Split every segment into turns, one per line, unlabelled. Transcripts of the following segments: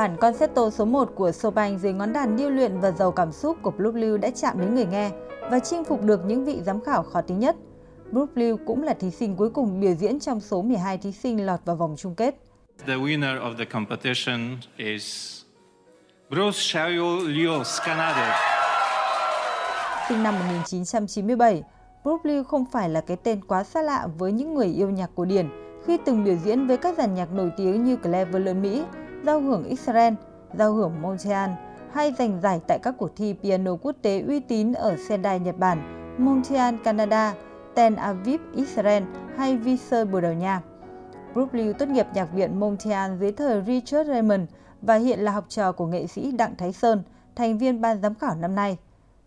Bản concerto số 1 của Chopin dưới ngón đàn điêu luyện và giàu cảm xúc của Liu đã chạm đến người nghe và chinh phục được những vị giám khảo khó tính nhất. Liu cũng là thí sinh cuối cùng biểu diễn trong số 12 thí sinh lọt vào vòng chung kết.
The winner of the competition is Bruce Shayo Liu Skanade.
Sinh năm 1997, Brook Liu không phải là cái tên quá xa lạ với những người yêu nhạc cổ điển khi từng biểu diễn với các dàn nhạc nổi tiếng như Cleveland Mỹ, giao hưởng Israel, giao hưởng Montreal hay giành giải tại các cuộc thi piano quốc tế uy tín ở Sendai, Nhật Bản, Montreal, Canada, Tel Aviv, Israel hay Viseur, Bồ Đào Nha. Brook Liu tốt nghiệp nhạc viện Montreal dưới thời Richard Raymond và hiện là học trò của nghệ sĩ Đặng Thái Sơn, thành viên ban giám khảo năm nay.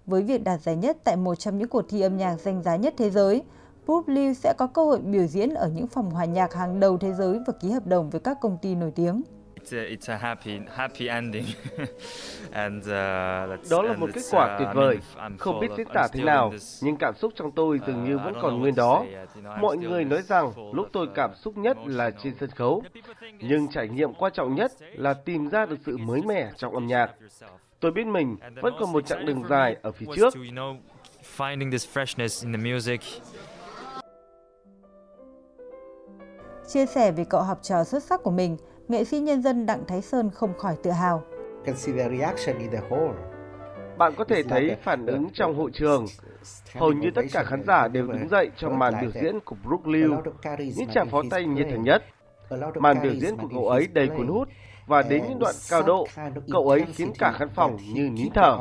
Với việc đạt giải nhất tại một trong những cuộc thi âm nhạc danh giá nhất thế giới, Brook Liu sẽ có cơ hội biểu diễn ở những phòng hòa nhạc hàng đầu thế giới và ký hợp đồng với các công ty nổi tiếng.
It's a happy, happy ending. and, uh, that's,
Đó là một
it's,
kết quả
uh,
tuyệt
I
vời. Không biết diễn tả thế nào, nhưng cảm xúc trong tôi dường như
uh,
vẫn còn nguyên đó. Mọi người nói rằng lúc tôi
uh,
cảm xúc nhất là trên sân khấu, nhưng
it's-
trải nghiệm quan trọng nhất là tìm ra được sự mới mẻ trong âm nhạc. Tôi biết mình vẫn còn một chặng đường dài ở phía trước.
finding this freshness in the music.
Chia sẻ về cậu học trò xuất sắc của mình, nghệ sĩ nhân dân Đặng Thái Sơn không khỏi tự hào.
can see the reaction in the hall.
Bạn có thể thấy phản ứng trong hội trường. Hầu như tất cả khán giả đều đứng dậy trong màn biểu diễn của Brook Liu. Những tràng pháo
his
tay nhiệt thành nhất. Màn biểu diễn của cậu ấy đầy cuốn hút và đến những đoạn cao độ, cậu ấy khiến cả khán phòng như nín thở.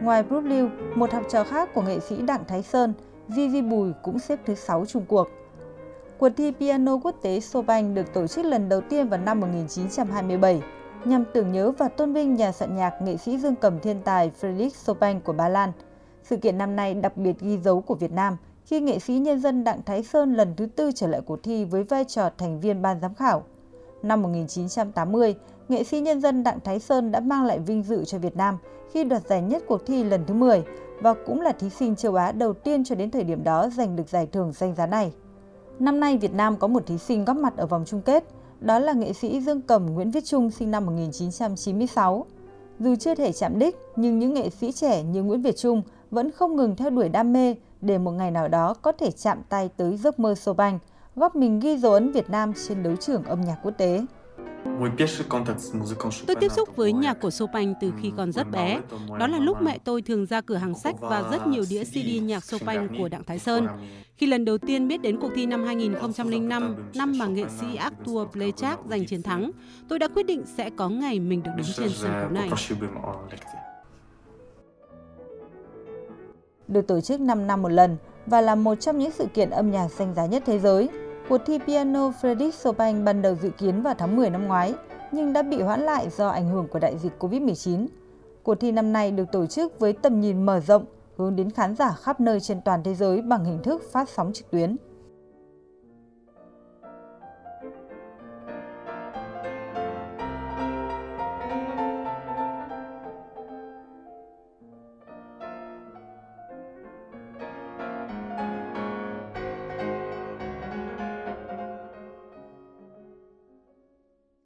Ngoài Brook Liu, một học trò khác của nghệ sĩ Đặng Thái Sơn, Gigi Bùi cũng xếp thứ 6 Trung cuộc. Cuộc thi piano quốc tế Chopin được tổ chức lần đầu tiên vào năm 1927 nhằm tưởng nhớ và tôn vinh nhà soạn nhạc nghệ sĩ dương cầm thiên tài Frédéric Chopin của Ba Lan. Sự kiện năm nay đặc biệt ghi dấu của Việt Nam khi nghệ sĩ nhân dân Đặng Thái Sơn lần thứ tư trở lại cuộc thi với vai trò thành viên ban giám khảo. Năm 1980, nghệ sĩ nhân dân Đặng Thái Sơn đã mang lại vinh dự cho Việt Nam khi đoạt giải nhất cuộc thi lần thứ 10 và cũng là thí sinh châu Á đầu tiên cho đến thời điểm đó giành được giải thưởng danh giá này. Năm nay Việt Nam có một thí sinh góp mặt ở vòng chung kết, đó là nghệ sĩ dương cầm Nguyễn Viết Trung sinh năm 1996. Dù chưa thể chạm đích, nhưng những nghệ sĩ trẻ như Nguyễn Việt Trung vẫn không ngừng theo đuổi đam mê để một ngày nào đó có thể chạm tay tới giấc mơ Chopin, góp mình ghi dấu ấn Việt Nam trên đấu trường âm nhạc quốc tế.
Tôi tiếp xúc với nhạc của Chopin từ khi còn rất bé. Đó là lúc mẹ tôi thường ra cửa hàng sách và rất nhiều đĩa CD nhạc Chopin của Đặng Thái Sơn. Khi lần đầu tiên biết đến cuộc thi năm 2005, năm mà nghệ sĩ Arthur Playchak giành chiến thắng, tôi đã quyết định sẽ có ngày mình được đứng trên sân khấu này.
được tổ chức 5 năm một lần và là một trong những sự kiện âm nhạc danh giá nhất thế giới. Cuộc thi piano Frédéric Chopin ban đầu dự kiến vào tháng 10 năm ngoái, nhưng đã bị hoãn lại do ảnh hưởng của đại dịch Covid-19. Cuộc thi năm nay được tổ chức với tầm nhìn mở rộng, hướng đến khán giả khắp nơi trên toàn thế giới bằng hình thức phát sóng trực tuyến.